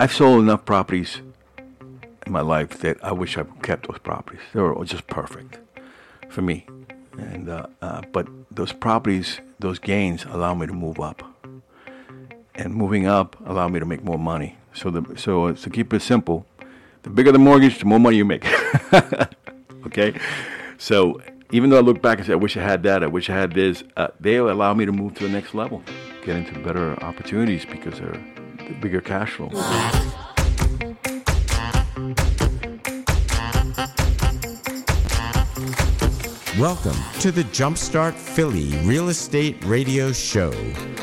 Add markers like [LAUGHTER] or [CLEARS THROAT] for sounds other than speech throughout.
I've sold enough properties in my life that I wish I kept those properties. They were just perfect for me. And uh, uh, but those properties, those gains, allow me to move up, and moving up allow me to make more money. So the so to keep it simple, the bigger the mortgage, the more money you make. [LAUGHS] okay, so even though I look back and say I wish I had that, I wish I had this, uh, they allow me to move to the next level, get into better opportunities because they're, they're bigger cash flow. Welcome to the Jumpstart Philly Real Estate Radio Show,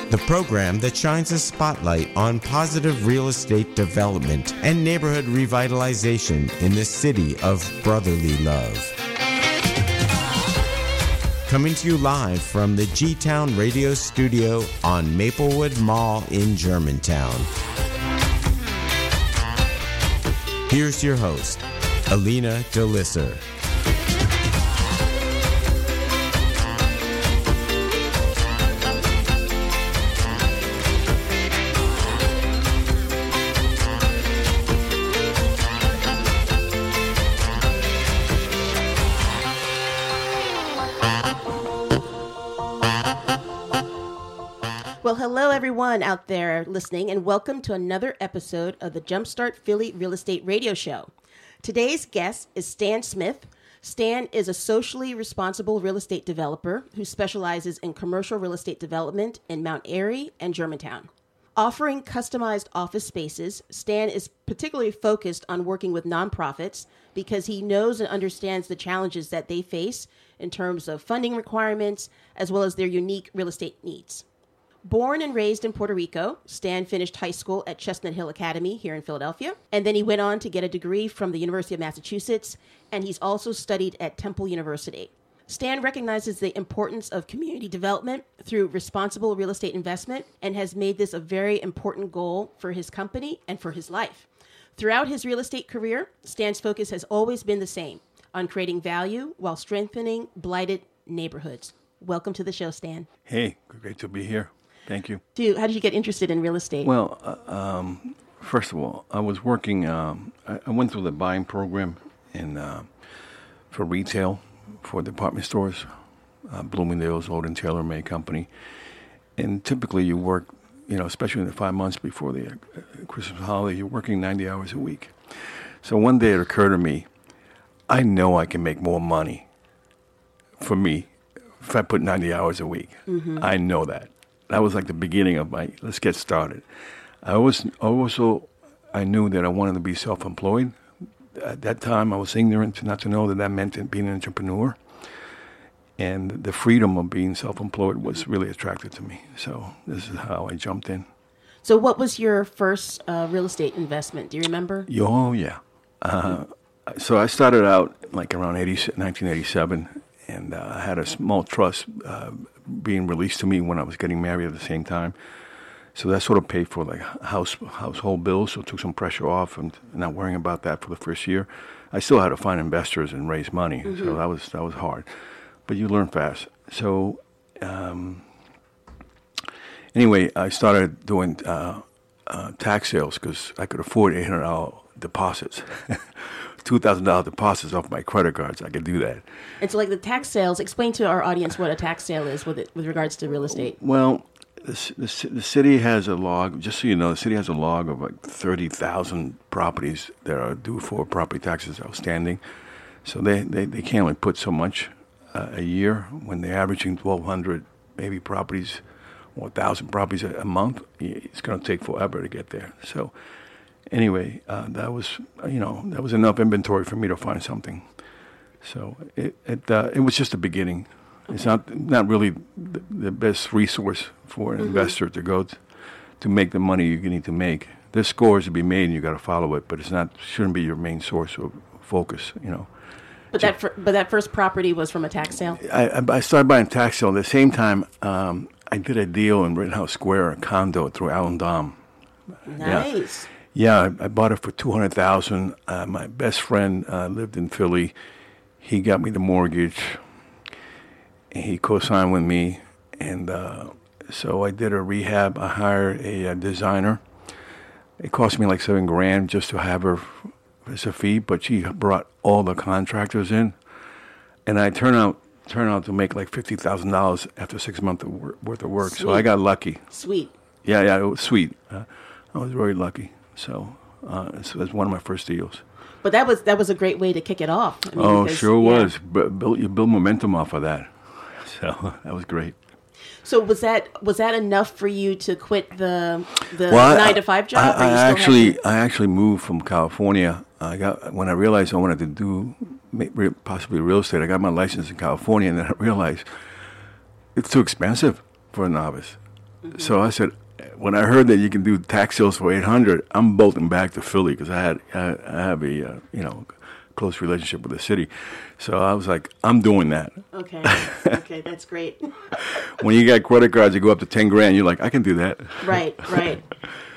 the program that shines a spotlight on positive real estate development and neighborhood revitalization in the city of brotherly love. Coming to you live from the G Town Radio Studio on Maplewood Mall in Germantown. Here's your host, Alina Delisser. Well, hello everyone out there listening, and welcome to another episode of the Jumpstart Philly Real Estate Radio Show. Today's guest is Stan Smith. Stan is a socially responsible real estate developer who specializes in commercial real estate development in Mount Airy and Germantown. Offering customized office spaces, Stan is particularly focused on working with nonprofits because he knows and understands the challenges that they face in terms of funding requirements as well as their unique real estate needs. Born and raised in Puerto Rico, Stan finished high school at Chestnut Hill Academy here in Philadelphia, and then he went on to get a degree from the University of Massachusetts, and he's also studied at Temple University. Stan recognizes the importance of community development through responsible real estate investment and has made this a very important goal for his company and for his life. Throughout his real estate career, Stan's focus has always been the same on creating value while strengthening blighted neighborhoods. Welcome to the show, Stan. Hey, great to be here. Thank you. Do how did you get interested in real estate? Well, uh, um, first of all, I was working. Um, I, I went through the buying program in uh, for retail for department stores, uh, Bloomingdale's, Lord and Taylor May Company, and typically you work, you know, especially in the five months before the uh, Christmas holiday, you're working 90 hours a week. So one day it occurred to me, I know I can make more money for me if I put 90 hours a week. I know that. That was like the beginning of my let's get started. I was also I knew that I wanted to be self-employed. At that time, I was ignorant not to know that that meant being an entrepreneur. And the freedom of being self-employed was really attractive to me. So this is how I jumped in. so, what was your first uh, real estate investment? Do you remember? Oh yeah. Uh, so I started out like around 80, 1987, and uh, I had a small trust uh, being released to me when I was getting married at the same time. So that sort of paid for like house household bills, so it took some pressure off and not worrying about that for the first year. I still had to find investors and raise money, so that was that was hard, but you learn fast. So um, anyway, I started doing uh, uh, tax sales because I could afford eight hundred dollar deposits, [LAUGHS] two thousand dollar deposits off my credit cards. I can do that. And so, like the tax sales, explain to our audience what a tax sale is with it, with regards to real estate. Well, the, the, the city has a log, just so you know, the city has a log of like 30,000 properties that are due for property taxes outstanding. So they, they, they can't only put so much uh, a year when they're averaging 1,200 maybe properties or 1,000 properties a, a month. It's going to take forever to get there. So anyway, uh, that was, you know, that was enough inventory for me to find something. So it it, uh, it was just the beginning. It's not not really the, the best resource for an investor to go to, to make the money you need to make. There's scores to be made, and you got to follow it. But it's not shouldn't be your main source of focus. You know, But that fir- but that first property was from a tax sale. I, I- I started buying tax sale. At the same time, um, I did a deal in Rittenhouse Square, a condo through Allan Domb. Nice. Yeah, I, I bought it for two hundred thousand. Uh, my best friend uh, lived in Philly. He got me the mortgage. He co-signed with me, and uh, so I did a rehab. I hired a, uh designer. It cost me like seven grand just to have her as a fee, but she brought all the contractors in, and I turned out turned out to make like fifty thousand dollars after six months worth of work. So I got lucky. Sweet. Yeah, yeah, it was sweet. Uh, I was very lucky. So uh, it was one of my first deals. But that was that was a great way to kick it off. I mean, Oh, because- sure yeah. was. But build, you build momentum off of that. So [LAUGHS] that was great. So was that was that enough for you to quit the the Well, I- nine to five job? I, I actually, to- I actually moved from California. I got when I realized I wanted to do possibly real estate. I got my license in California, and then I realized it's too expensive for a novice. Mm-hmm. So I said, when I heard that you can do tax sales for eight hundred, I'm bolting back to Philly because I had I, I have a uh, you know close relationship with the city. So I was like, I'm doing that. okay, [LAUGHS] okay, that's great. [LAUGHS] When you got credit cards, you go up to ten grand. You're like, I can do that. Right, right. [LAUGHS]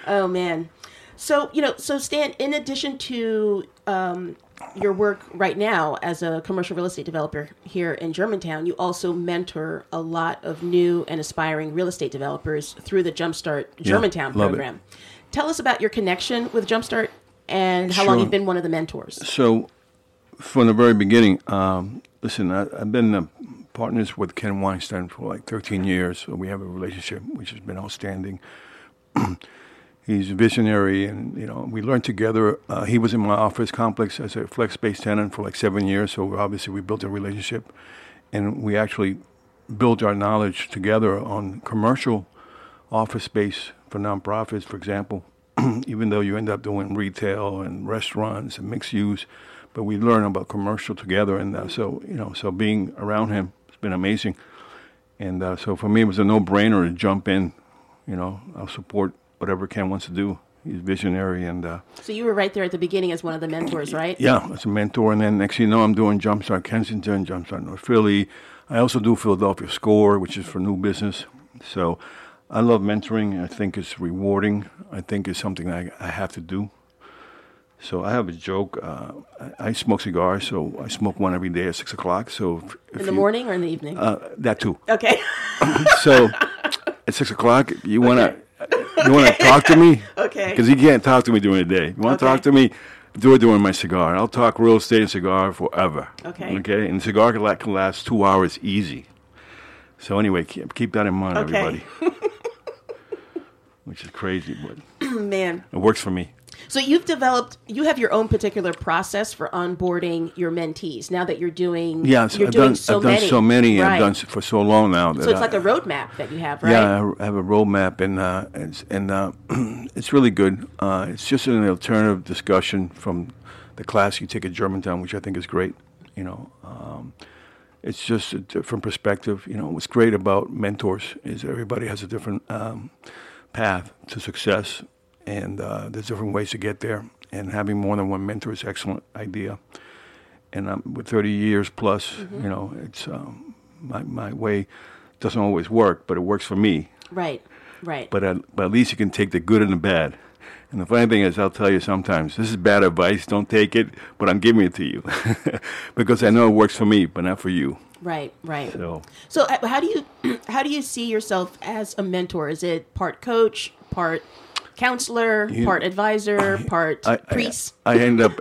Oh man. So you know, so Stan, in addition to um, your work right now as a commercial real estate developer here in Germantown, you also mentor a lot of new and aspiring real estate developers through the Jumpstart Germantown it. program. Tell us about your connection with Jumpstart and how long you've been one of the mentors. So, from the very beginning, um, listen, I, I've been uh, partners with Ken Weinstein for like 13 years. So we have a relationship which has been outstanding. [CLEARS THROAT] He's visionary, and you know we learned together. Uh, he was in my office complex as a flex space tenant for like seven years. So obviously we built a relationship, and we actually built our knowledge together on commercial office space for nonprofits, for example. [CLEARS THROAT] Even though you end up doing retail and restaurants and mixed use, but we learn about commercial together, and uh, so you know, so being around him has been amazing. And uh, so for me, it was a no-brainer to jump in. You know, I'll support whatever Ken wants to do. He's visionary, and uh, So you were right there at the beginning as one of the mentors, right? yeah, as a mentor. And then next thing you know, I'm doing Jumpstart Kensington, Jumpstart North Philly. I also do Philadelphia Score, which is for new business. So I love mentoring. I think it's rewarding. I think it's something I, I have to do. So I have a joke. Uh, I, I smoke cigars, so I smoke one every day at six o'clock. So if, if In the you- morning or in the evening? uh, that too. okay. [LAUGHS] So at six o'clock, you wanna you wanna talk to me? Okay. Because you can't talk to me during the day. You want to Okay. talk to me? Do it during my cigar. I'll talk real estate and cigar forever. Okay. Okay. And cigar can, can last two hours easy. So anyway, keep, keep that in mind, Okay. everybody. [LAUGHS] Which is crazy, but Man. it works for me. So you've developed, you have your own particular process for onboarding your mentees. Now that you're doing, Yes, you're I've doing done. so I've done many. so many. Right. I've done for so long now. So it's I- like a roadmap that you have, right? Yeah, I have a roadmap, and uh, it's, and uh, [CLEARS THROAT] it's really good. Uh, it's just an alternative discussion from the class you take at Germantown, which I think is great. You know, um, it's just a different perspective. You know, what's great about mentors is everybody has a different um, path to success, and uh, there's different ways to get there. And having more than one mentor is an excellent idea. And um, with 30 years plus, you know, it's um, my my way doesn't always work, but it works for me Right. Right. but at, but at least you can take the good and the bad. And the funny thing is, I'll tell you sometimes this is bad advice. Don't take it, but I'm giving it to you [LAUGHS] because I know it works for me, but not for you. right. Right. So So uh, how do you [CLEARS THROAT] how do you see yourself as a mentor? Is it part coach, part counselor, You- part advisor, part I, I, priest? I end up,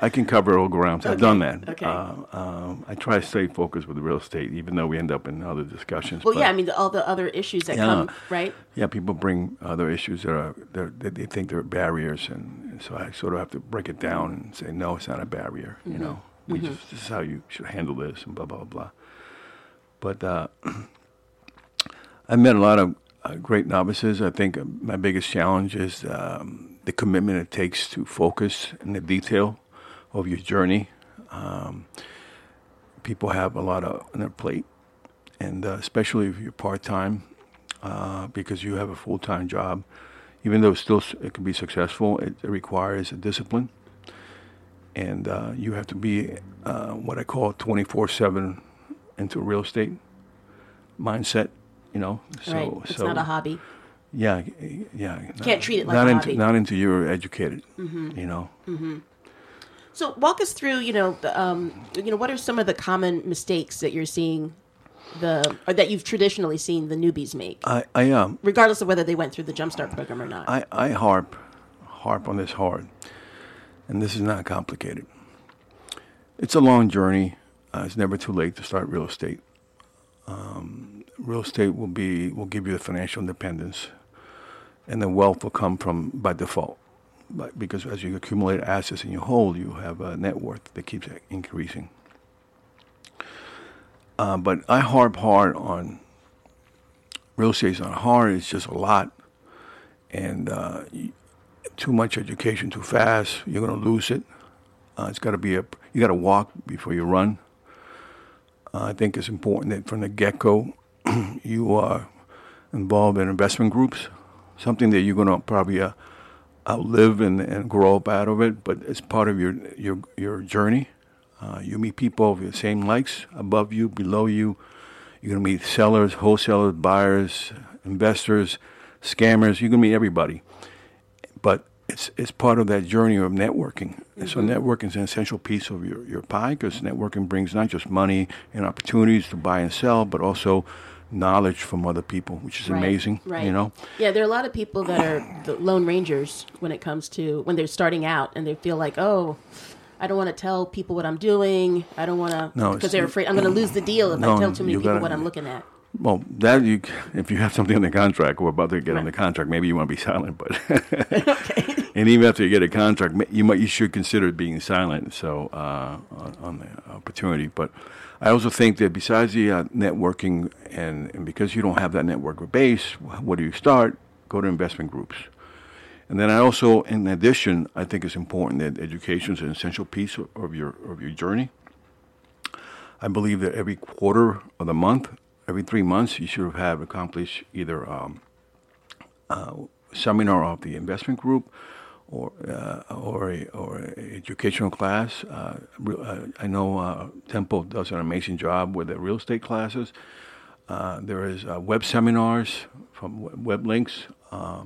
I can cover all grounds. I've done that. okay. Uh, um, I try to stay focused with the real estate, even though we end up in other discussions. well, but- yeah. I mean, the, all the other issues that Yeah. come, right? Yeah, people bring other issues that are that they think they're barriers, and, and so I sort of have to break it down and say, no, it's not a barrier. You know, we just this is how you should handle this, and blah blah blah. But uh, [CLEARS THROAT] I met a lot of uh, great novices. I think my biggest challenge is um, the commitment it takes to focus in the detail of your journey. Um, people have a lot of on their plate, and uh, especially if you're part time uh, because you have a full time job. Even though still it can be successful, it, it requires a discipline, and uh, you have to be uh, what I call twenty four seven into real estate mindset. You know, so right. It's so not a hobby. yeah, yeah. You can't treat it like not a hobby. Mm-hmm. Not into you're educated. You know, So walk us through, you know, the, um, you know, what are some of the common mistakes that you're seeing the or that you've traditionally seen the newbies make, I, I um, regardless of whether they went through the Jumpstart program or not? I, I harp, harp on this hard, and this is not complicated. It's a long journey. Uh, it's never too late to start real estate. Um, real estate will be will give you the financial independence, and the wealth will come from by default. But because as you accumulate assets and you hold, you have a net worth that keeps increasing. Uh, but I harp hard on real estate is not hard. It's just a lot, and uh, too much education too fast. You're going to lose it. Uh, it's got to be a you got to walk before you run. Uh, I think it's important that from the get go, [CLEARS THROAT] you are involved in investment groups, something that you're going to probably uh, outlive and, and grow up out of it, but it's part of your your your journey. Uh, you meet people of your same likes, above you, below you. You're going to meet sellers, wholesalers, buyers, investors, scammers. You're going to meet everybody. But it's, it's part of that journey of networking. Mm-hmm. So networking is an essential piece of your, your pie because networking brings not just money and opportunities to buy and sell, but also knowledge from other people, which is right, amazing. Right. You know. Yeah, there are a lot of people that are the lone rangers when it comes to when they're starting out and they feel like, oh, I don't want to tell people what I'm doing. I don't want to No, because they're afraid I'm going to lose the deal if No, I tell too many people gotta- what I'm looking at. Well, that you, if you have something on the contract or about to get on Right. the contract, maybe you want to be silent. But [LAUGHS] [LAUGHS] okay. and even after you get a contract, you might you should consider being silent. So uh, on, on the opportunity, but I also think that besides the uh, networking and, and because you don't have that network base, wh- what do you start? Go to investment groups. And then I also, in addition, I think it's important that education is an essential piece of, your of your journey. I believe that every quarter of the month, every three months, you should have accomplished either um, uh, seminar of the investment group or uh, or a or a educational class. Uh, uh, I know uh, Temple does an amazing job with the real estate classes. Uh, there is uh, web seminars from web links uh,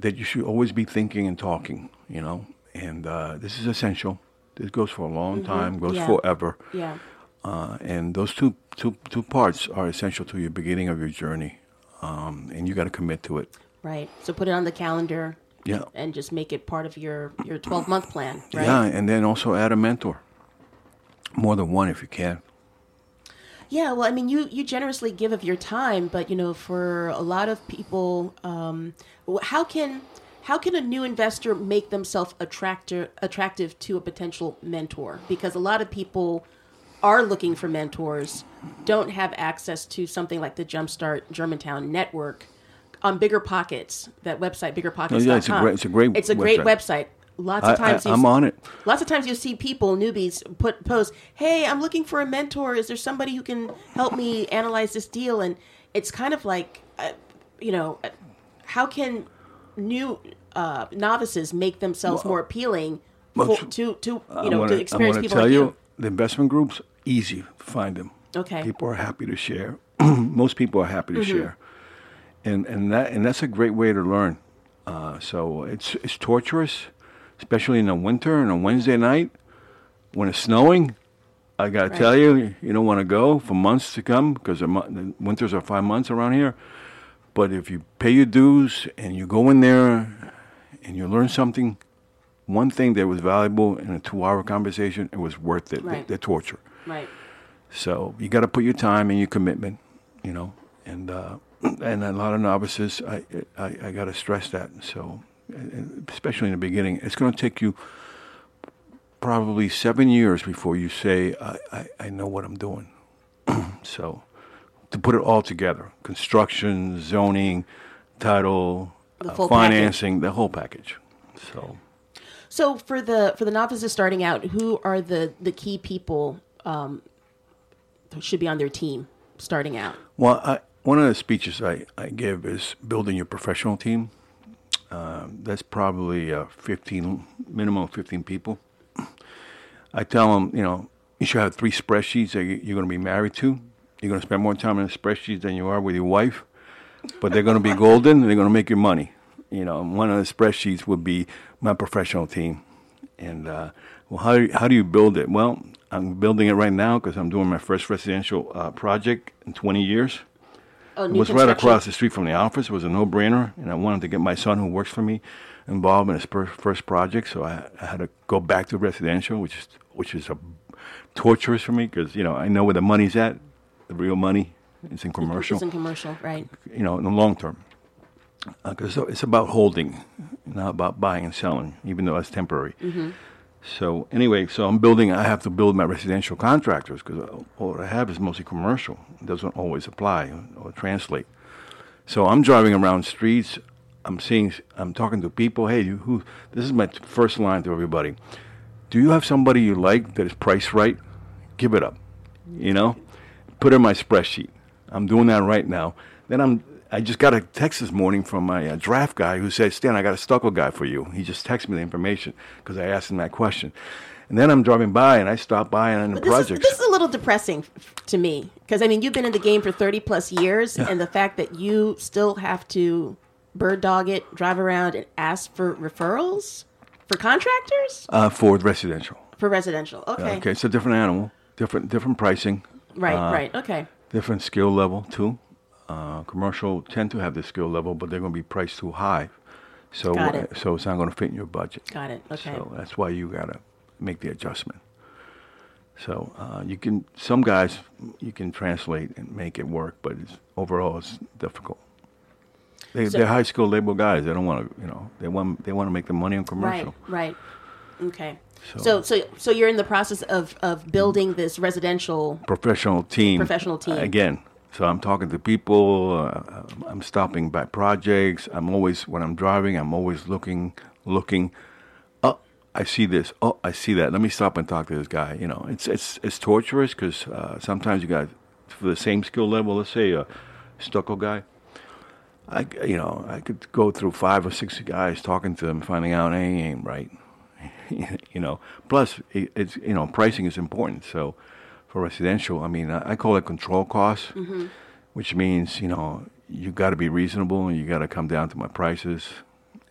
that you should always be thinking and talking. You know, and uh, this is essential. This goes for a long time, goes Yeah. forever. Yeah. Uh, and those two, two, two parts are essential to your beginning of your journey. Um, and you got to commit to it. Right. So put it on the calendar Yeah. and just make it part of your your 12 month plan, right? Yeah. And then also add a mentor. More than one if you can. Yeah, well, I mean, you you generously give of your time, but you know, for a lot of people, um, how can how can a new investor make themselves attractive attractive to a potential mentor? Because a lot of people are looking for mentors, don't have access to something like the Jumpstart Germantown network on Bigger Pockets, that website, biggerpockets.com. Oh, yeah, it's a great- it's a great It's a great website. website. Lots of times I, you I'm on it. Lots of times you'll see people, newbies, put post, "Hey, I'm looking for a mentor. Is there somebody who can help me analyze this deal?" And it's kind of like, uh, you know, uh, how can new uh, novices make themselves more appealing well, for, to to you I know wanna, to I experienced wanna people tell like you, you? the investment groups, easy to find them. Okay. People are happy to share. [CLEARS THROAT] Most people are happy to Mm-hmm. share. And, and, that, and that's a great way to learn. Uh, so it's, it's torturous, especially in the winter and on Wednesday night when it's snowing. I got to Right. tell you, you don't want to go for months to come because the, winters are five months around here. But if you pay your dues and you go in there and you learn something, one thing that was valuable in a two-hour conversation, it was worth it. Right. The, the torture. Right. So you got to put your time and your commitment, you know, and uh, and a lot of novices, I I, I got to stress that. So, especially in the beginning, it's going to take you probably seven years before you say I, I, I know what I'm doing. [CLEARS THROAT] so, to put it all together, construction, zoning, title, The uh, financing, the whole package. So. So for the for the novices starting out, who are the the key people um, should be on their team starting out? Well, I, one of the speeches I, I give is building your professional team. Um, that's probably uh, 15, minimum of 15 people. I tell them, you know, you should have three spreadsheets that you- you're going to be married to. You're going to spend more time in the spreadsheets than you are with your wife, but they're going to be [LAUGHS] golden and they're going to make you money. You know, one of the spreadsheets would be my professional team. And uh, Well, how do you, how do you build it? Well, I'm building it right now because I'm doing my first residential uh, project in 20 years. Oh, was right across the street from the office. It was a no-brainer, and I wanted to get my son, who works for me, involved in his fir- first project. So I, I had to go back to residential, which is which is a torturous for me because you know I know where the money's at. The real money is in commercial. It's in commercial, right? you know, in the long term. Uh, because it's about holding, not about buying and selling, even though that's temporary. Mm-hmm. So anyway, so I'm building. I have to build my residential contractors because all I have is mostly commercial. It doesn't always apply or translate. So I'm driving around streets. I'm seeing. I'm talking to people. Hey, who? This is my first line to everybody. Do you have somebody you like that is priced right? Give it up. You know, put in my spreadsheet. I'm doing that right now. Then I'm. I just got a text this morning from my uh, draft guy who said, "Stan, I got a stucco guy for you." He just texted me the information because I asked him that question. And then I'm driving by and I stop by and on the This is, projects. this is a little depressing to me because I mean you've been in the game for thirty plus years, and the fact that you still have to bird dog it, drive around, and ask for referrals for contractors uh, for residential. for residential. Okay, Okay, it's a different animal, different different pricing, right, Uh, right, okay, different skill level too. Uh, commercial tend to have the skill level, but they're going to be priced too high, so Got it. so it's not going to fit in your budget. got it. Okay, So that's why you got to make the adjustment. So uh, you can some guys you can translate and make it work, but it's, overall it's difficult. They, So- they're high skilled labor guys. They don't want to, you know, they want they want to make the money on commercial. right, right. Okay, So- so so so you're in the process of of building this residential. professional team. Professional team. Again, so I'm talking to people. Uh, I'm stopping by projects. I'm always when I'm driving. I'm always looking, looking. Oh, I see this. Oh, I see that. Let me stop and talk to this guy. You know, it's it's it's torturous because uh, sometimes you got for the same skill level. Let's say a stucco guy. I you know I could go through five or six guys talking to them, finding out hey, he ain't right. [LAUGHS] you know. Plus, it, it's you know pricing is important. So for residential, I mean, I, I call it control costs, which means you know you got to be reasonable and you got to come down to my prices.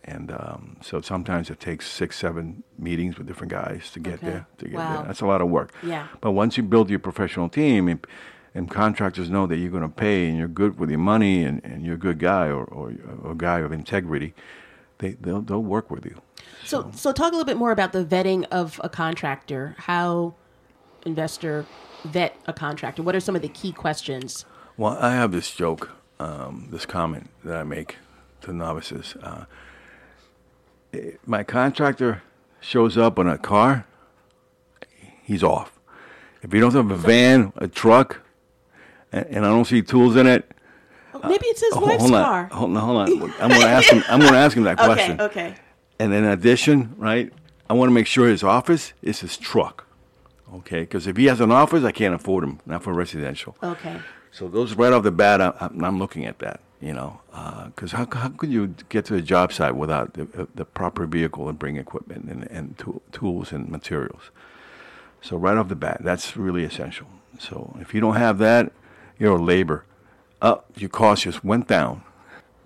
And um, so sometimes it takes six, seven meetings with different guys to get Okay. there. To get Wow. there, that's a lot of work. Yeah. But once you build your professional team and, and contractors know that you're going to pay and you're good with your money and, and you're a good guy or, or, or a guy of integrity, they, they'll, they'll work with you. So so talk a little bit more about the vetting of a contractor. How investor vet a contractor. What are some of the key questions? Well, I have this joke, um, this comment that I make to novices. Uh, my contractor shows up on a car, he's off. If he doesn't have a van, a truck, and, and I don't see tools in it, Oh, Maybe it's his oh, wife's hold on, car. hold on, hold on. I'm going to ask him. I'm going to ask him that [LAUGHS] question. Okay, okay. And in addition, right, I want to make sure his office is his truck. Okay, because if he has an office, I can't afford him, not for residential. Okay. So those right off the bat, I, I'm, I'm looking at that. You know, because how, how could you get to the job site without the, uh, the proper vehicle and bring equipment and, and tool, tools and materials? So right off the bat, that's really essential. So if you don't have that, you're labor. Up, your cost just went down.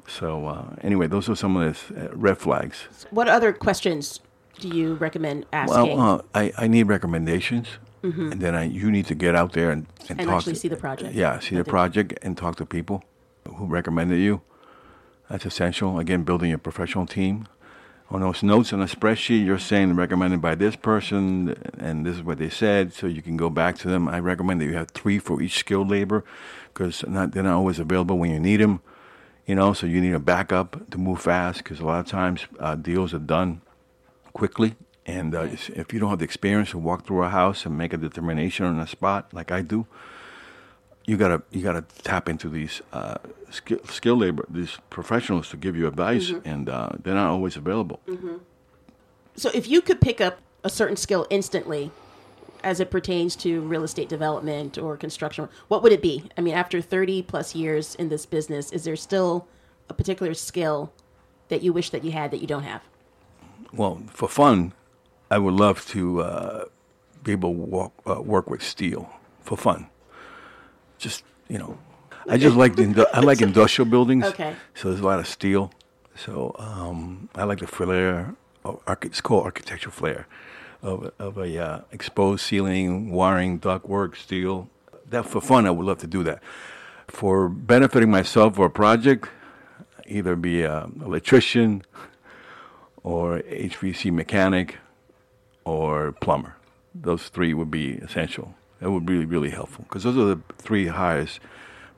So uh, anyway, those are some of the uh, red flags. What other questions do you recommend asking? Well, uh, I, I need recommendations, and then I, you need to get out there and, and, Mm-hmm. And talk actually to, see the project. Yeah, see the project and talk to people who recommended you. That's essential. Again, building your professional team. On those notes on a spreadsheet, you're saying recommended by this person, and this is what they said, so you can go back to them. I recommend that you have three for each skilled labor, because not, they're not always available when you need them. You know, so you need a backup to move fast, because a lot of times uh, deals are done quickly. And uh, if you don't have the experience to walk through a house and make a determination on the spot, like I do, you gotta you gotta tap into these uh, skill, skill labor, these professionals to give you advice, and uh, they're not always available. so if you could pick up a certain skill instantly as it pertains to real estate development or construction, what would it be? I mean, after 30 plus years in this business, is there still a particular skill that you wish that you had that you don't have? Well, for fun, I would love to uh, be able to walk, uh, work with steel for fun. Just you know, I just like the indu- I like industrial buildings. Okay. So there's a lot of steel. So um, I like the flair. Of arch- it's called architectural flair. of, of a uh, exposed ceiling, wiring, ductwork, steel. That for fun, I would love to do that. For benefiting myself or a project, either be an electrician or HVAC mechanic or plumber. Those three would be essential. That would be really, really helpful because those are the three highest,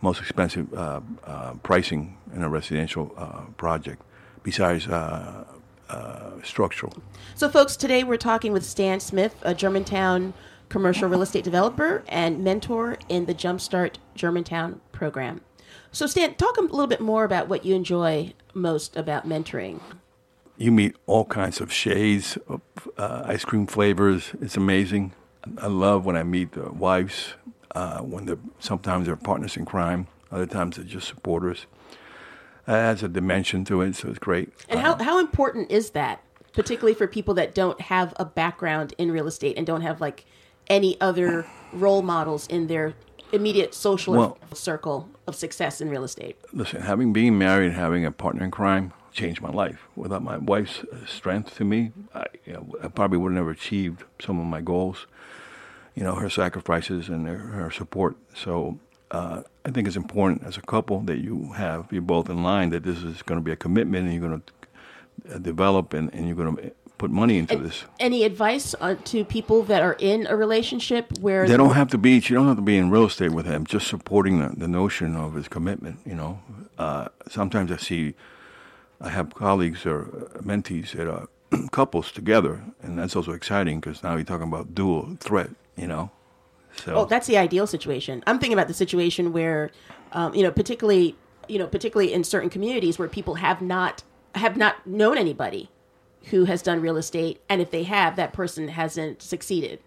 most expensive uh, uh, pricing in a residential uh, project, besides uh, uh, structural. So, folks, today we're talking with Stan Smith, a Germantown commercial real estate developer and mentor in the Jumpstart Germantown program. So, Stan, talk a little bit more about what you enjoy most about mentoring. You meet all kinds of shades of uh, ice cream flavors. It's amazing. I love when I meet the wives, uh, when they're, sometimes they're partners in crime, other times they're just supporters. That adds a dimension to it, so it's great. And how, how important is that, particularly for people that don't have a background in real estate and don't have like any other role models in their immediate social Well- circle of success in real estate? Listen, having been married having a partner in crime changed my life. Without my wife's uh, strength to me, I, you know, I probably would have never achieved some of my goals. You know, her sacrifices and her, her support. So uh, I think it's important as a couple that you have, you're both in line, that this is going to be a commitment and you're going to develop and, and you're going to put money into this. Any advice uh, to people that are in a relationship where They don't have to be. You don't have to be in real estate with him. Just supporting the, the notion of his commitment. You know, uh, sometimes I see, I have colleagues or mentees that are [CLEARS THROAT] couples together, and that's also exciting because now you're talking about dual threat. You know, so Oh, that's the ideal situation. I'm thinking about the situation where, um, you know, particularly, you know, particularly in certain communities where people have not have not known anybody who has done real estate, and if they have, that person hasn't succeeded,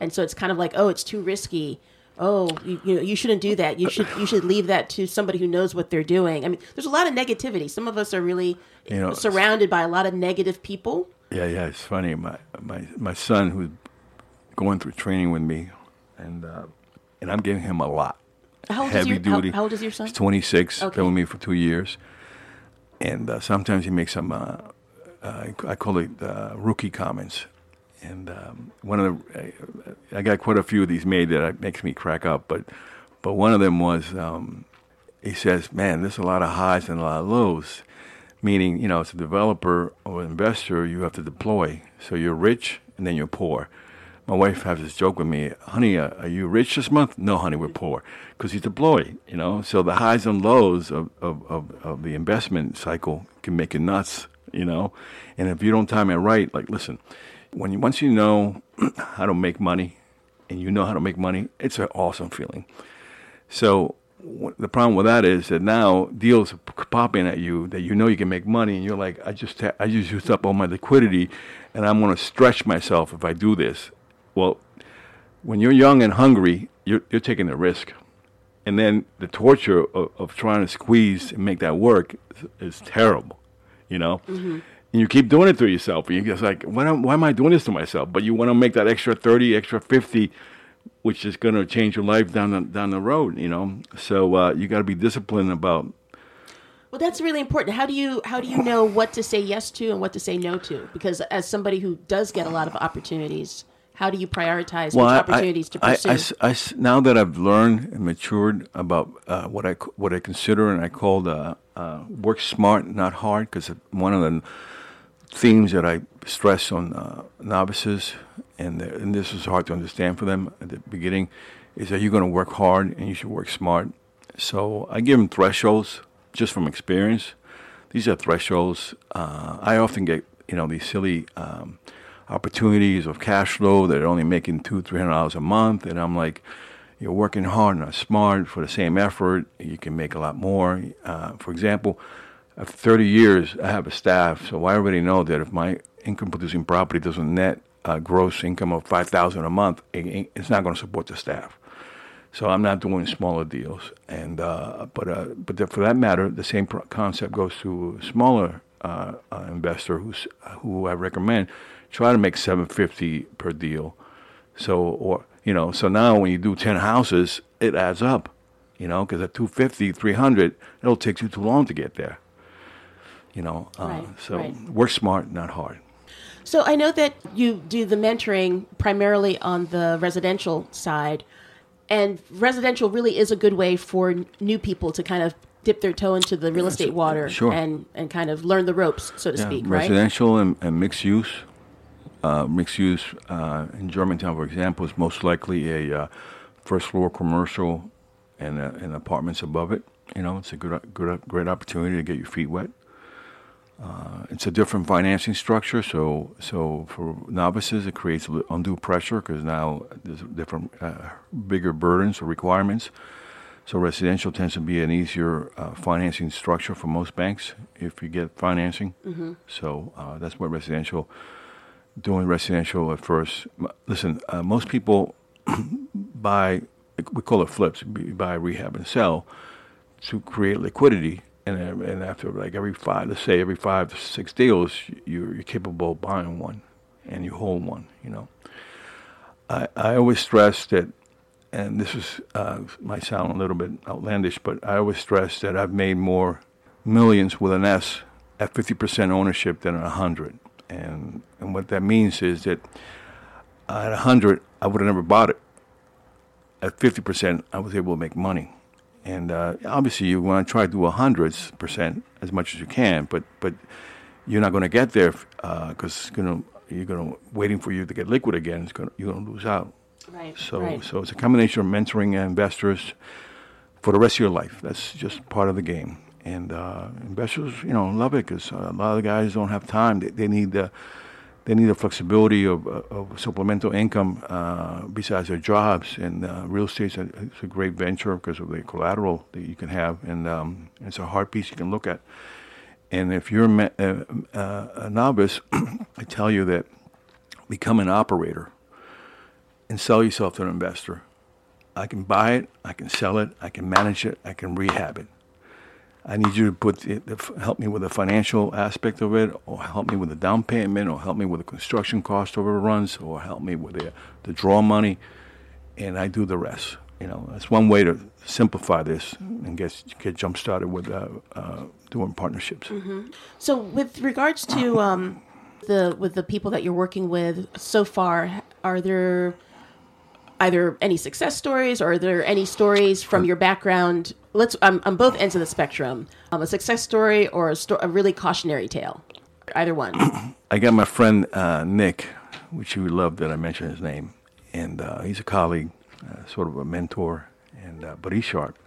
and so it's kind of like, oh, it's too risky. Oh, you, you know, you shouldn't do that. You should you should leave that to somebody who knows what they're doing. I mean, there's a lot of negativity. Some of us are really You know, surrounded by a lot of negative people. yeah, yeah. It's funny. My my my son who's going through training with me, and uh, and I'm giving him a lot. How old heavy is your how- duty. how old is your son? He's 26. Okay. Been with me for two years, and uh, sometimes he makes some. Uh, uh, I call it uh, rookie comments, and um, one of the I, I got quite a few of these made that makes me crack up. But but one of them was um, he says, "Man, there's a lot of highs and a lot of lows." Meaning, you know, as a developer or investor, you have to deploy. So you're rich and then you're poor. My wife has this joke with me, honey, uh, are you rich this month? No, honey, we're poor because you deploy, you know. So the highs and lows of, of, of, of the investment cycle can make you nuts, you know. And if you don't time it right, like, listen, when you, once you know [CLEARS THROAT] how to make money and you know how to make money, it's an awesome feeling. So the problem with that is that now deals are popping at you that you know you can make money, and you're like, I just I just used up all my liquidity, and I'm going to stretch myself if I do this. Well, when you're young and hungry, you're you're taking a risk, and then the torture of, of trying to squeeze and make that work is, is terrible, you know. Mm-hmm. And you keep doing it to yourself, and you're just like, why, am- why am I doing this to myself? But you want to make that extra thirty, extra fifty which is going to change your life down the down the road. You know, so uh, you got to be disciplined about. Well, that's really important. How do you how do you know what to say yes to and what to say no to? Because as somebody who does get a lot of opportunities, how do you prioritize which I- opportunities to I- I pursue? I now that I've learned and matured about uh, what I what I consider and I call the uh, work smart, not hard, because one of the themes that I stress on uh, novices, and, the- and this is hard to understand for them at the beginning, is that you're going to work hard and you should work smart. So I give them thresholds just from experience. These are thresholds. Uh, I often get you know these silly um, opportunities of cash flow that are only making two, three hundred dollars a month, and I'm like, you're working hard and smart for the same effort. You can make a lot more. Uh, for example, after 30 years, I have a staff, so I already know that if my income-producing property doesn't net uh, gross income of 5000 a month, it, it's not going to support the staff. So I'm not doing smaller deals, and uh, but uh, but the, for that matter, the same concept goes to a smaller uh, uh, investor who's who I recommend. Try to make 750 per deal. So or you know, so now when you do 10 houses, it adds up. You know, because at 250, 300, it'll take you too long to get there. You know, uh, Right, so right. work smart, not hard. So I know that you do the mentoring primarily on the residential side, and residential really is a good way for new people to kind of dip their toe into the real estate water Sure. and and kind of learn the ropes, so to Yeah, speak, right? residential and, and mixed use. Uh, mixed use uh, in Germantown, for example, is most likely a uh, first floor commercial and, uh, and apartments above it. You know, it's a good, good, great opportunity to get your feet wet. Uh, it's a different financing structure, so so for novices, it creates undue pressure because now there's different, uh, bigger burdens or requirements. So residential tends to be an easier uh, financing structure for most banks if you get financing. So uh, that's what residential, doing residential at first. Listen, uh, most people [CLEARS THROAT] buy, we call it flips, buy, rehab, and sell to create liquidity. And, and after like every five, let's say every five to six deals, you're, you're capable of buying one and you hold one, you know. I, I always stress that and this is uh, might sound a little bit outlandish, but I always stress that I've made more millions with an S at 50% ownership than at 100. And and what that means is that at 100, I would have never bought it. At 50%, I was able to make money. And uh, obviously, you want to try to do 100% as much as you can, but but you're not going to get there because gonna you're going to waiting for you to get liquid again. Gonna, you're going to lose out. Right. So, right. so it's a combination of mentoring investors for the rest of your life. That's just part of the game. And uh, investors, you know, love it because a lot of the guys don't have time. They, they need the they need the flexibility of, of supplemental income uh, besides their jobs. And uh, real estate is a great venture because of the collateral that you can have, and um, it's a hard piece you can look at. And if you're a, me- uh, uh, a novice, [CLEARS THROAT] I tell you that become an operator and sell yourself to an investor. I can buy it, I can sell it, I can manage it, I can rehab it. I need you to put the, help me with the financial aspect of it, or help me with the down payment, or help me with the construction cost overruns, or help me with the, the draw money, and I do the rest. You know, that's one way to simplify this and get get jump started with uh, uh, doing partnerships. So, with regards to um, the with the people that you're working with so far, are there either any success stories or are there any stories from your background? Let's um, on both ends of the spectrum, um, a success story or a, sto- a really cautionary tale. Either one. I got my friend uh, Nick, which you love that I mentioned his name, and uh, he's a colleague, uh, sort of a mentor, and uh, but he's sharp.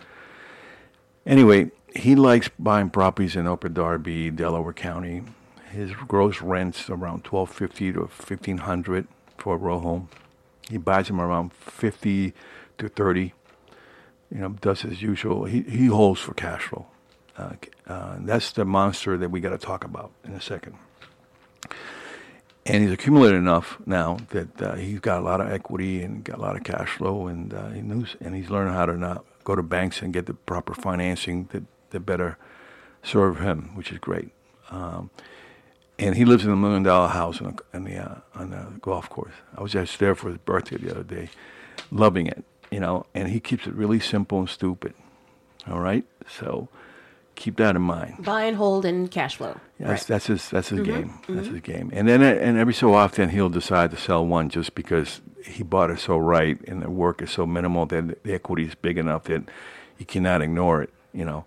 Anyway, he likes buying properties in Upper Darby, Delaware County. His gross rents around twelve fifty to fifteen hundred for a row home. He buys them around fifty to thirty. You know, does his usual. He he holds for cash flow. Uh, uh, that's the monster that we got to talk about in a second and he's accumulated enough now that uh, he's got a lot of equity and got a lot of cash flow, and uh, he knows, and he's learning how to not go to banks and get the proper financing that, that better serve him, which is great. Um, and he lives in a million dollar house on, a, on the uh, on the golf course. I was just there for his birthday the other day, loving it, you know. And he keeps it really simple and stupid. All right, so keep that in mind. Buy and hold and cash flow. Yeah, Right. that's, that's his that's his game. That's his game. And then and every so often he'll decide to sell one just because he bought it so right and the work is so minimal that the equity is big enough that he cannot ignore it. You know.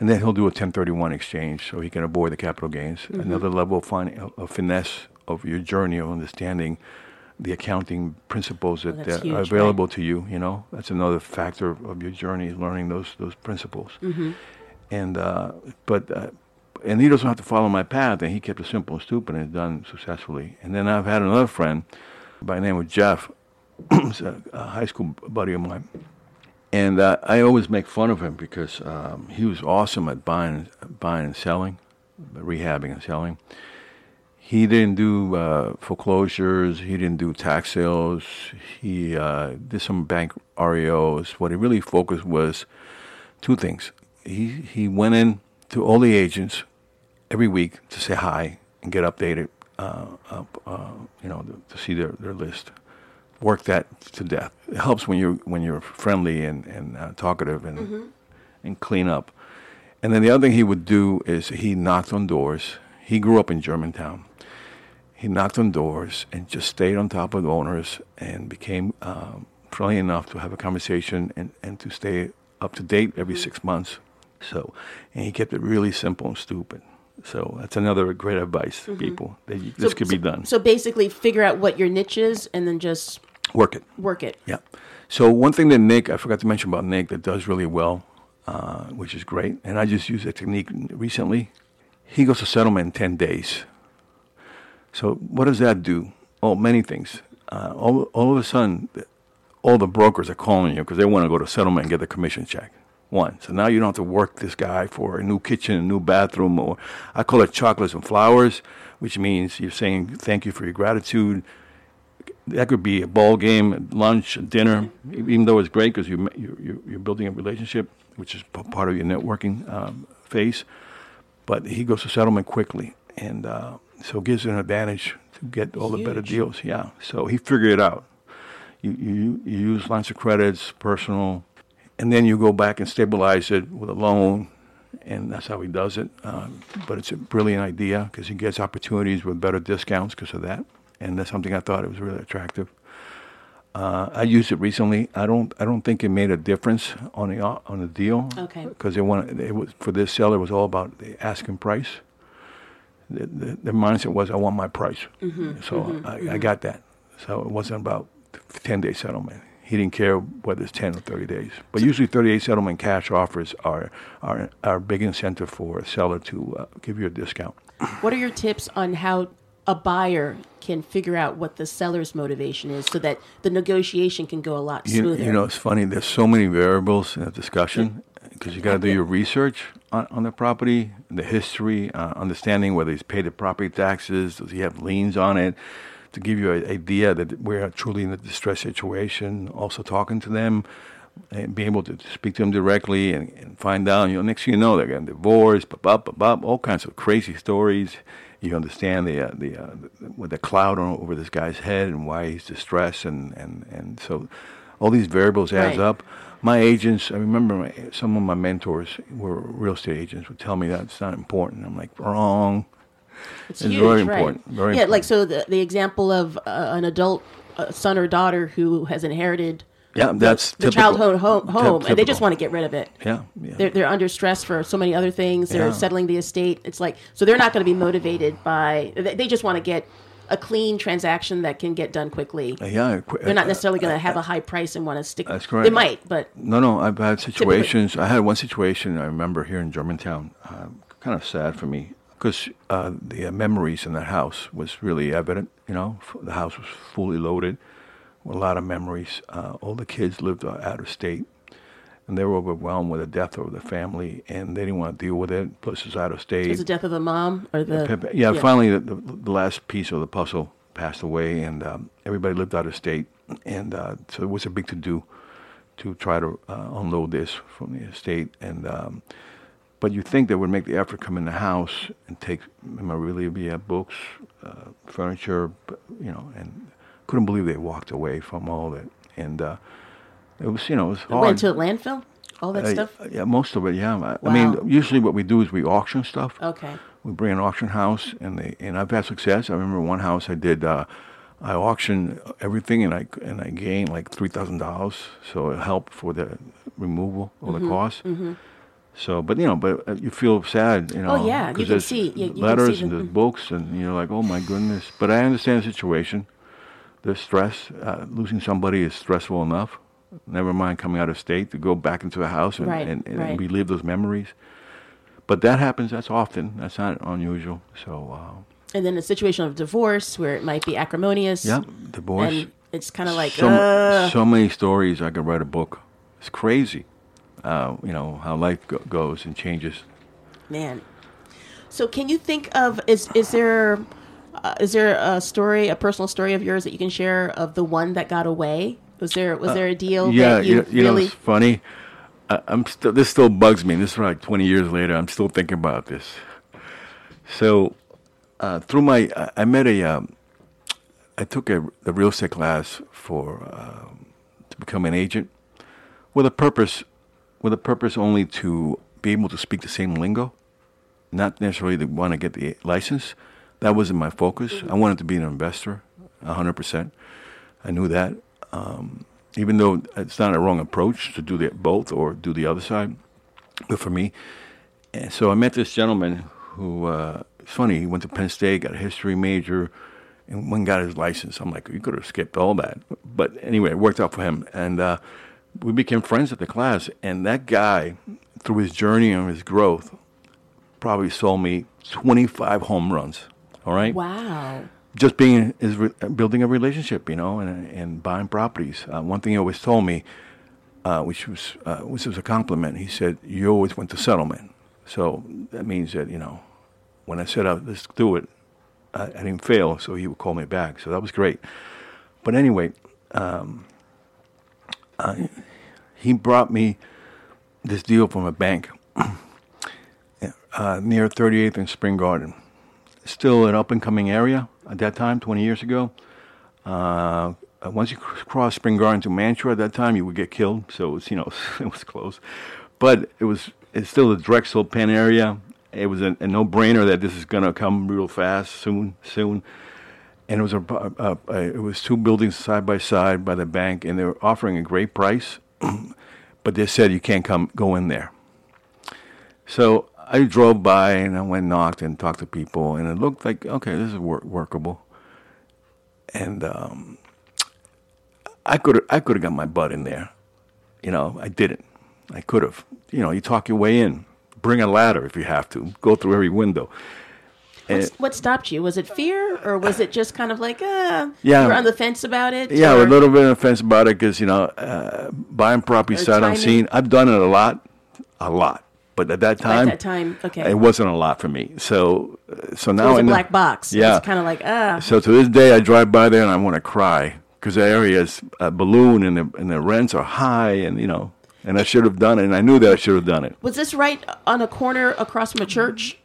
And then he'll do a 1031 exchange so he can avoid the capital gains. Another level of, fin- of finesse of your journey of understanding the accounting principles that that's uh, huge, are right. available to you. You know, that's another factor of your journey is learning those those principles. And uh, but uh, and he doesn't have to follow my path. And he kept it simple and stupid and done successfully. And then I've had another friend by the name of Jeff, [CLEARS THROAT] a high school buddy of mine. And uh, I always make fun of him because um, he was awesome at buying, buying and selling, rehabbing and selling. He didn't do uh, foreclosures. He didn't do tax sales. He uh, did some bank REOs. What he really focused was two things. He he went in to all the agents every week to say hi and get updated, uh, uh, you know, to, to see their, their list. Work that to death. It helps when you're when you're friendly and and uh, talkative and and clean up. And then the other thing he would do is he knocked on doors. He grew up in Germantown. he knocked on doors and just stayed on top of the owners and became um, friendly enough to have a conversation and, and to stay up to date every six months. So, and he kept it really simple and stupid. So that's another great advice to people that you, this So- could be done. So basically, figure out what your niche is and then just Work it. work it. Yeah. So one thing that Nick, I forgot to mention about Nick, that does really well, uh, which is great, and I just used that technique recently. He goes to settlement in ten days. So what does that do? Oh, many things. Uh, all, all of a sudden, all the brokers are calling you because they want to go to settlement and get the commission check. One. So now you don't have to work this guy for a new kitchen, a new bathroom, or I call it chocolates and flowers, which means you're saying thank you for your gratitude that could be a ball game, lunch, dinner, even though it's great because you, you, you, you're building a relationship, which is part of your networking um, phase. But he goes to settlement quickly, and uh, so it gives an advantage to get all the better deals. Yeah, so he figured it out. You, you, you use lines of credits, personal, and then you go back and stabilize it with a loan, and that's how he does it. Um, but it's a brilliant idea because he gets opportunities with better discounts because of that, and that's something I thought it was really attractive. Uh, I used it recently. I don't. I don't think it made a difference on the on the deal. Okay. Because it wanted. It was for this seller. It was all about the asking price. The, the, the mindset was, I want my price. so I, I got that. So it wasn't about ten day settlement. He didn't care whether it's ten or thirty days. But usually, thirty day settlement cash offers are are are a big incentive for a seller to uh, give you a discount. What are your tips on how a buyer can figure out what the seller's motivation is so that the negotiation can go a lot You, smoother? you know, it's funny. There's so many variables in a discussion because you got to do your research on, on the property, the history, uh, understanding whether he's paid the property taxes, does he have liens on it, to give you an idea that we're truly in a distressed situation. Also talking to them and being able to speak to them directly and, and find out. You know, next thing you know, they're getting divorced, blah, blah, blah, blah, all kinds of crazy stories. You understand the uh, the, uh, the with the cloud on, over this guy's head and why he's distressed, and, and, and so all these variables adds Right. up. My agents, I remember my, some of my mentors were real estate agents would tell me that it's not important. I'm like wrong. It's, It's huge, very right. important, very yeah, like so the the example of uh, an adult uh, son or daughter who has inherited Yeah, that's the typical. childhood home, home and they just want to get rid of it. Yeah, yeah. They're, they're under stress for so many other things. They're Yeah. settling the estate. It's like so they're not going to be motivated by. They, they just want to get a clean transaction that can get done quickly. yeah, They're not necessarily going to have a high price and want to stick. That's correct. They might, but No, no, I've had situations. I had one situation I remember here in Germantown, uh, kind of sad for me because uh, the uh, memories in that house was really evident. You know, the house was fully loaded with a lot of memories. Uh, all the kids lived uh, out of state, and they were overwhelmed with the death of the family, and they didn't want to deal with it. Plus, it's out of state. it's the death of the mom or the Pepe- yeah, finally, the, the, the last piece of the puzzle passed away, and um, everybody lived out of state, and uh, so it was a big to do to try to uh, unload this from the estate. And um, but you think they would make the effort, come in the house and take memorabilia, books, uh, furniture, you know, and couldn't believe they walked away from all that, and uh, it was you know it was hard. went to a landfill. All that Uh, stuff. Yeah, most of it. Yeah, I, I mean, usually what we do is we auction stuff Okay. we bring an auction house and they and I've had success. I remember one house I did uh, I auctioned everything and I and I gained like three thousand dollars, so it helped for the removal of Mm-hmm, the cost. So, but you know, but uh, you feel sad, you know. Oh, yeah, you can see- you- you can letters see and the- books and you're like, oh my goodness. But I understand the situation. The stress, uh, losing somebody is stressful enough. Never mind coming out of state to go back into a house and, Right, and, and right. relive those memories. But that happens. That's often. That's not unusual. So, uh, And then a situation of divorce where it might be acrimonious. Yep, divorce. And it's kind of like, so, uh, so many stories. I could write a book. It's crazy. Uh, you know how life go- goes and changes. man. So can you think of is is there uh, is there a story, a personal story of yours that you can share of the one that got away? Was there was there a deal Uh, yeah, that you, you, you know really it's funny. I, I'm still. This still bugs me. This is like 20 years later. I'm still thinking about this. So, uh, through my, I, I met a. Um, I took a the real estate class for um, to become an agent, with a purpose, with a purpose only to be able to speak the same lingo, not necessarily to want to get the license, that wasn't my focus. I wanted to be an investor, hundred percent. I knew that. Um, even though it's not a wrong approach to do the, both or do the other side, but for me, and so I met this gentleman who uh, it's funny. He went to Penn State, got a history major, and when got his license. I'm like, you could have skipped all that, but anyway, it worked out for him, and uh, we became friends at the class. And that guy, through his journey and his growth, probably sold me 25 home runs. All right. Wow. Just being is re- building a relationship, you know, and and buying properties. Uh, one thing he always told me, uh, which was uh, which was a compliment. He said, "You always went to settlement." So that means that you know, when I said, uh, "Let's do it," I, I didn't fail. So he would call me back. So that was great. But anyway, um, I, he brought me this deal from a bank [CLEARS THROAT] uh, near 38th and Spring Garden. Still an up and coming area at that time, 20 years ago. Uh, once you cr- cross Spring Garden to Mantua at that time, you would get killed. So it was, you know, [LAUGHS] it was close. But it was it's still the Drexel Penn area. It was a, a no brainer that this is going to come real fast soon, soon. And it was a, a, a, it was two buildings side by side by the bank, and they were offering a great price, [CLEARS THROAT] but they said you can't come go in there. So I drove by and I went and knocked and talked to people, and it looked like okay, this is work- workable. And um, I could I could have got my butt in there, you know. I didn't. I could have. You know, you talk your way in. Bring a ladder if you have to. Go through every window. What's, what stopped you? Was it fear, or was it just kind of like, uh, Yeah. you were on the fence about it? Yeah, or- a little bit on the fence about it because you know, uh, buying property sight unseen. I've done it a lot, a lot, but at that At time, that time, okay. it wasn't a lot for me. So, uh, so it now was I a black box. Yeah. It's kind of like, ah. So to this day, I drive by there and I want to cry because the area is a balloon and the and the rents are high and you know, and I should have done it and I knew that I should have done it. Was this right on a corner across from a church?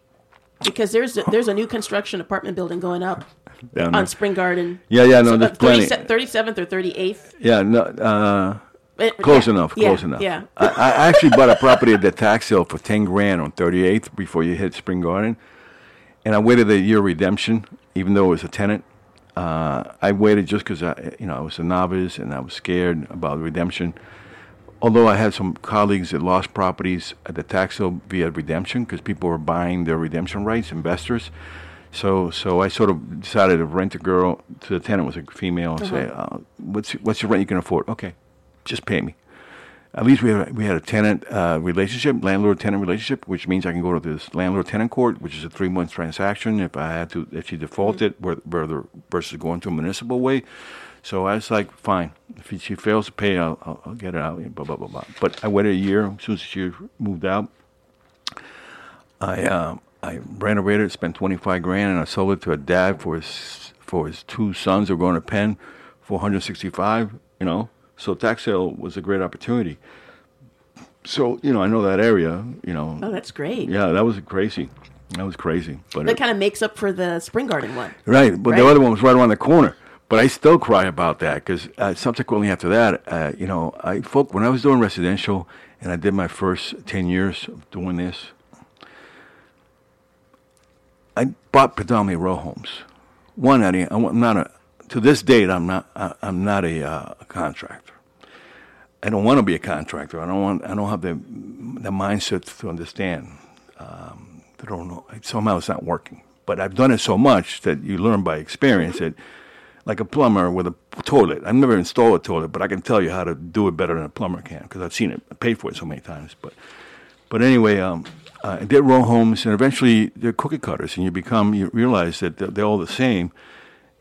Because there's a, there's a new construction apartment building going up on Spring Garden. Yeah, yeah, no, So, uh, there's plenty. 37th or 38th. Yeah, no, uh, It- close yeah, enough, yeah, close enough. Yeah. I, I actually bought a property at the tax sale for ten grand on 38th before you hit Spring Garden, and I waited a year redemption, even though it was a tenant. Uh, I waited just because I, you know, I was a novice and I was scared about redemption. Although I had some colleagues that lost properties at the tax sale via redemption because people were buying their redemption rights, investors. So, so I sort of decided to rent a girl to the tenant was a female and say, uh, "What's what's your rent you can afford?" Okay, just pay me. At least we had, we had a tenant uh, relationship, landlord tenant relationship, which means I can go to this landlord tenant court, which is a three month transaction. If I had to, if she defaulted, where, where versus going to a municipal way. So I was like, fine. If she fails to pay, I'll, I'll, I'll get it out. Blah blah blah blah. But I waited a year. As soon as she moved out, I uh, I renovated, spent twenty five grand, and I sold it to a dad for his for his two sons who were going to Penn, four hundred sixty five. You know, so tax sale was a great opportunity. So you know, I know that area. You know, Oh, that's great. yeah, that was crazy. That was crazy. But That it- kind of makes up for the Spring Garden one. Right, but the other one was right around the corner. But I still cry about that because uh, subsequently after that, uh, you know, I folk when I was doing residential and I did my first ten years of doing this, I bought predominantly row homes. One, I, I'm not a to this date. I'm not. I, I'm not a, uh, a contractor. I don't want to be a contractor. I don't want. I don't have the the mindset to understand. Um, I don't know. Somehow it's not working. But I've done it so much that you learn by experience that, like a plumber with a toilet. I've never installed a toilet, but I can tell you how to do it better than a plumber can because I've seen it. I paid for it so many times. But, but anyway, um, uh, did row homes, and eventually they're cookie cutters, and you become you realize that they're, they're all the same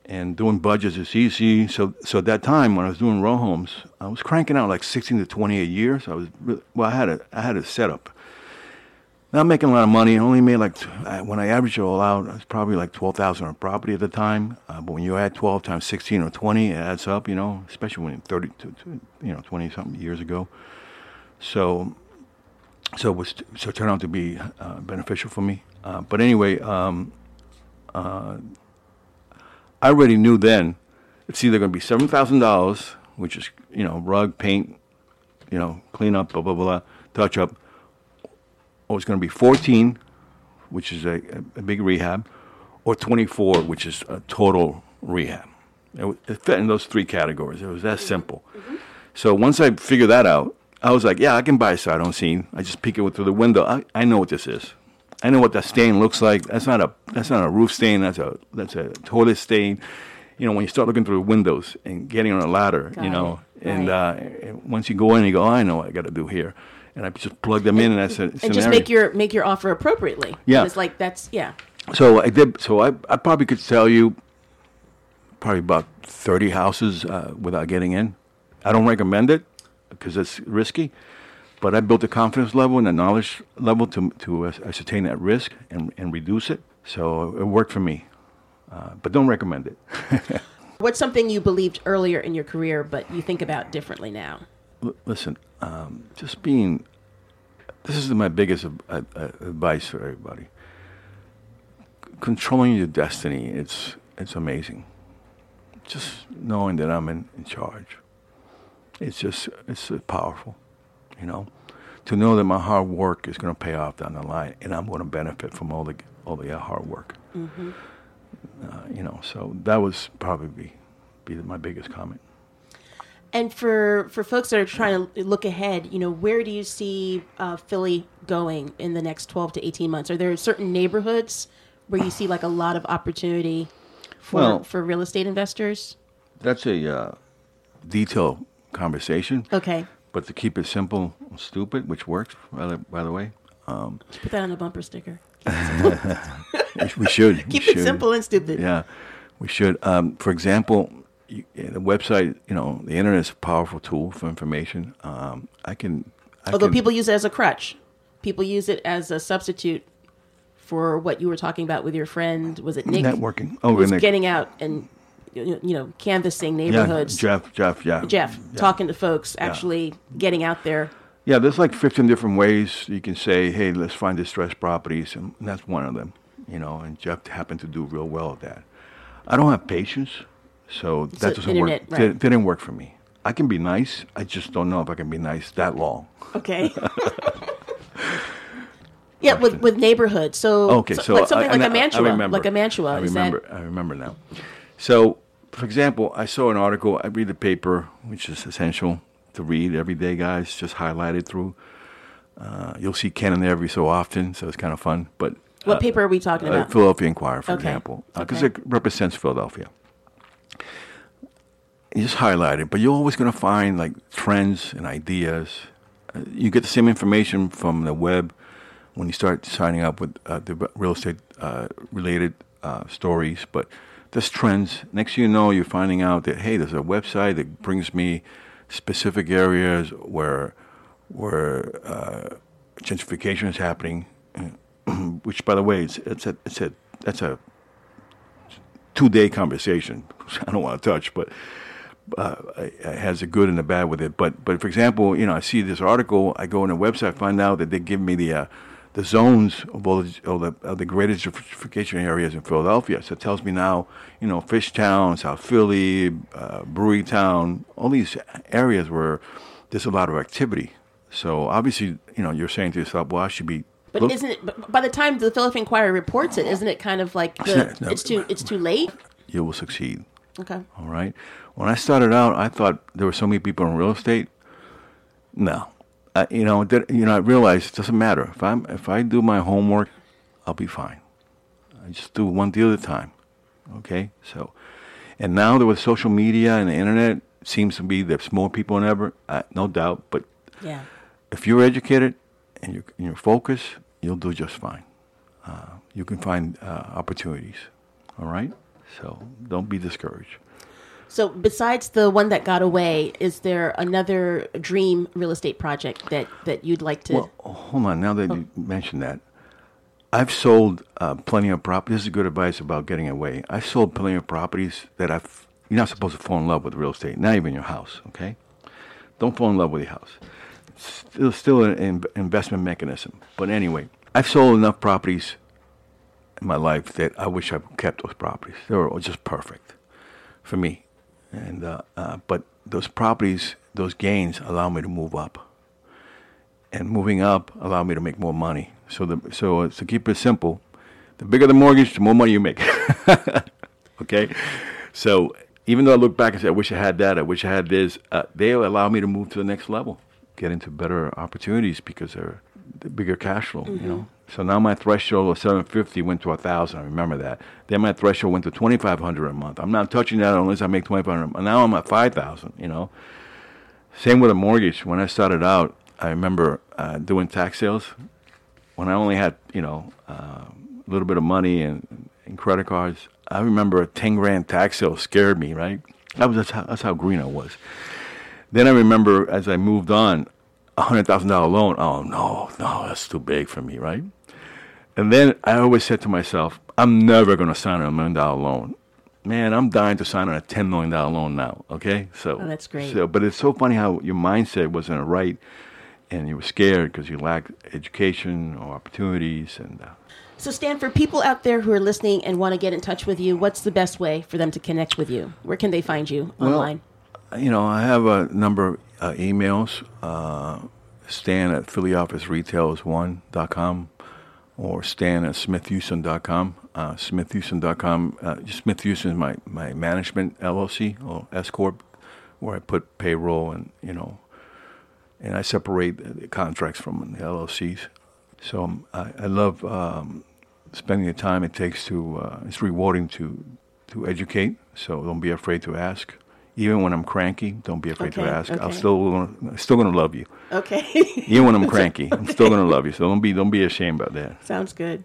and doing budgets is easy. So, so at that time when I was doing row homes, I was cranking out like sixteen to twenty a year. So I was really, well, I had a I had a setup. Not making a lot of money. I only made like when I averaged it all out, it was probably like twelve thousand on property at the time. Uh, but when you add twelve times sixteen or twenty, it adds up. You know, especially when you're thirty, to, to, you know, twenty something years ago. So, so it was so it turned out to be uh, beneficial for me. Uh, but anyway, um, I already knew then it's either going to be seven thousand dollars, which is you know rug, paint, you know clean up, blah blah blah, touch up, or it's going to be fourteen, which is a, a big rehab, or 24, which is a total rehab. It, it fit in those three categories. It was that mm-hmm. simple. Mm-hmm. So once I figured that out, I was like, yeah, I can buy a side on scene. I just peek it through the window. I, I know what this is. I know what that stain looks like. That's not a that's not a roof stain. That's a that's a toilet stain. You know, when you start looking through the windows and getting on a ladder, Got you know, it. and Right. uh, and once you go in, you go, oh, I know what I got to do here, and I just plug them in, and that's a and scenario. just make your make your offer appropriately. Yeah. It's like that's yeah. So I did. So I, I probably could sell you probably about thirty houses uh, without getting in. I don't recommend it because it's risky, but I built a confidence level and a knowledge level to to ascertain that risk and, and reduce it. So it worked for me, uh, but don't recommend it. [LAUGHS] What's something you believed earlier in your career, but you think about differently now? L- listen, um, just being. This is my biggest ad- advice for everybody. C- controlling your destiny, it's it's amazing. Just knowing that I'm in, in charge, it's just it's uh, powerful, you know. To know that my hard work is going to pay off down the line, and I'm going to benefit from all the all the hard work. Uh, you know, so that was probably be, be my biggest comment. And for for folks that are trying to look ahead, you know, where do you see uh, Philly going in the next twelve to eighteen months? Are there certain neighborhoods where you see like a lot of opportunity for Well- for real estate investors? That's a uh, detailed conversation. Okay, But to keep it simple and stupid, which works, by the, by the way, put that on a bumper sticker. [LAUGHS] we, should. we Keep it simple and stupid. Yeah, we should. Um, for example, you, the website, you know, the internet is a powerful tool for information. Um, I can. I Although can- people use it as a crutch, people use it as a substitute for what you were talking about with your friend. Was it Nick? Networking. Oh, Nick. getting out and you know canvassing yeah, neighborhoods. Jeff, Jeff, yeah, Jeff, yeah. talking to folks, actually getting out there. Yeah, there's like 15 different ways you can say, hey, let's find distressed properties, and that's one of them, you know, and Jeff happened to do real well at that. I don't have patience, so that So doesn't internet, work. right. Did- didn't work for me. I can be nice, I just don't know if I can be nice that long. Okay. [LAUGHS] yeah, with with neighborhoods. So Okay, so, so like something I, like a I- I Mantua, remember. like a Mantua. I remember. that I remember now. So, for example, I saw an article. I read the paper, which is essential to read every day, guys. Just highlighted through. Uh, you'll see Ken in there every so often, so it's kind of fun. But what paper are we talking uh, about? Philadelphia Inquirer, for Okay. example, because Okay. it represents Philadelphia. You just highlight it, but you're always going to find like trends and ideas. Uh, you get the same information from the web when you start signing up with uh, the real estate uh, related uh, stories, but there's trends. Next you know, you're finding out that hey, there's a website that brings me specific areas where where uh, gentrification is happening, [CLEARS THROAT] which, by the way, it's it's a it's a that's a two day conversation. I don't want to touch, but uh, it has a good and a bad with it. But but for example, you know, I see this article. I go on a website, find out that they give me the uh, the zones of all the, of the of the greatest gentrification areas in Philadelphia. So it tells me now, you know, Fishtown, South Philly, uh, Brewerytown, all these areas where there's a lot of activity. So obviously, you know, you're saying to yourself, well, I should be. but look- isn't it? But by the time the Philadelphia Inquirer reports it, isn't it kind of like the, No. it's too it's too late? you will succeed. Okay. All right. When I started out, I thought there were so many people in real estate. No, I, you know, that, you know, I realized it doesn't matter if I'm if I do my homework, I'll be fine. I just do one deal at a time. Okay. So, and now that with social media and the internet, it seems to be there's more people than ever. Uh, no doubt. But Yeah. if you're educated and you're, and you're focused, you'll do just fine. Uh, you can find uh, opportunities. All right. So don't be discouraged. So besides the one that got away, is there another dream real estate project that that you'd like to? Well, hold on. Now that you mentioned that, I've sold uh, plenty of properties. This is good advice about getting away. I've sold plenty of properties that I've. You're not supposed to fall in love with real estate. Not even your house. Okay. Don't fall in love with your house. It's still, still an in- investment mechanism. But anyway, I've sold enough properties in my life that I wish I kept those properties. They were just perfect for me. And uh, uh, but those properties, those gains, allow me to move up and moving up allow me to make more money. So the so uh, to keep it simple, The bigger the mortgage, the more money you make. [LAUGHS] okay, so even though I look back and say, I wish I had that, I wish I had this, uh, they allow me to move to the next level, get into better opportunities because they're the bigger cash flow, mm-hmm. you know. So now my threshold of 750 went to 1,000. I remember that. Then my threshold went to 2,500 a month. I'm not touching that unless I make 2,500. Now I'm at 5,000, you know. Same with a mortgage. When I started out, I remember uh, doing tax sales. When I only had, you know, uh, a little bit of money and, and credit cards, I remember a 10 grand tax sale scared me, right? That was, that's how, that's how green I was. Then I remember as I moved on, a hundred thousand dollar loan. Oh no, no, that's too big for me, right? And then I always said to myself, I'm never going to sign a million dollar loan. Man, I'm dying to sign on a ten million dollar loan now. Okay, so oh, that's great. So, but it's so funny how your mindset wasn't right, and you were scared because you lacked education or opportunities. And uh, so, Stan, for people out there who are listening and want to get in touch with you, what's the best way for them to connect with you? Where can they find you online? Well, you know, I have a number uh, emails. Uh, Stan at PhillyOfficeRetails1.com or Stan at SmithHouston.com. Uh, SmithHouston.com. Uh, is my, my management LLC or S Corp, where I put payroll and you know, and I separate the contracts from the LLCs. So um, I, I love um, spending the time it takes to. Uh, it's rewarding to to educate. So don't be afraid to ask even when I'm cranky, don't be afraid okay, to ask. Okay. I'm still gonna, still gonna love you. Okay. even when I'm cranky, [LAUGHS] I'm still gonna love you. So don't be don't be ashamed about that. Sounds good.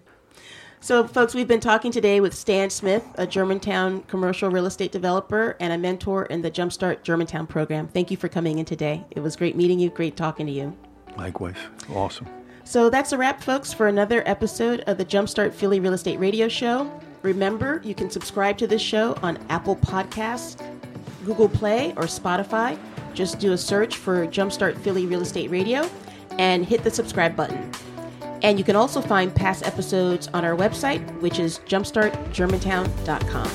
So, folks, we've been talking today with Stan Smith, a Germantown commercial real estate developer and a mentor in the Jumpstart Germantown program. Thank you for coming in today. It was great meeting you. Great talking to you. Likewise. Awesome. So that's a wrap, folks, for another episode of the Jumpstart Philly Real Estate Radio Show. Remember, you can subscribe to this show on Apple Podcasts, Google Play or Spotify. Just do a search for Jumpstart Philly Real Estate Radio and hit the subscribe button. And you can also find past episodes on our website, which is jumpstartgermantown.com.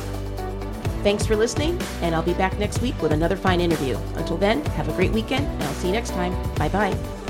Thanks for listening, and I'll be back next week with another fine interview. Until then, have a great weekend, and I'll see you next time. Bye bye.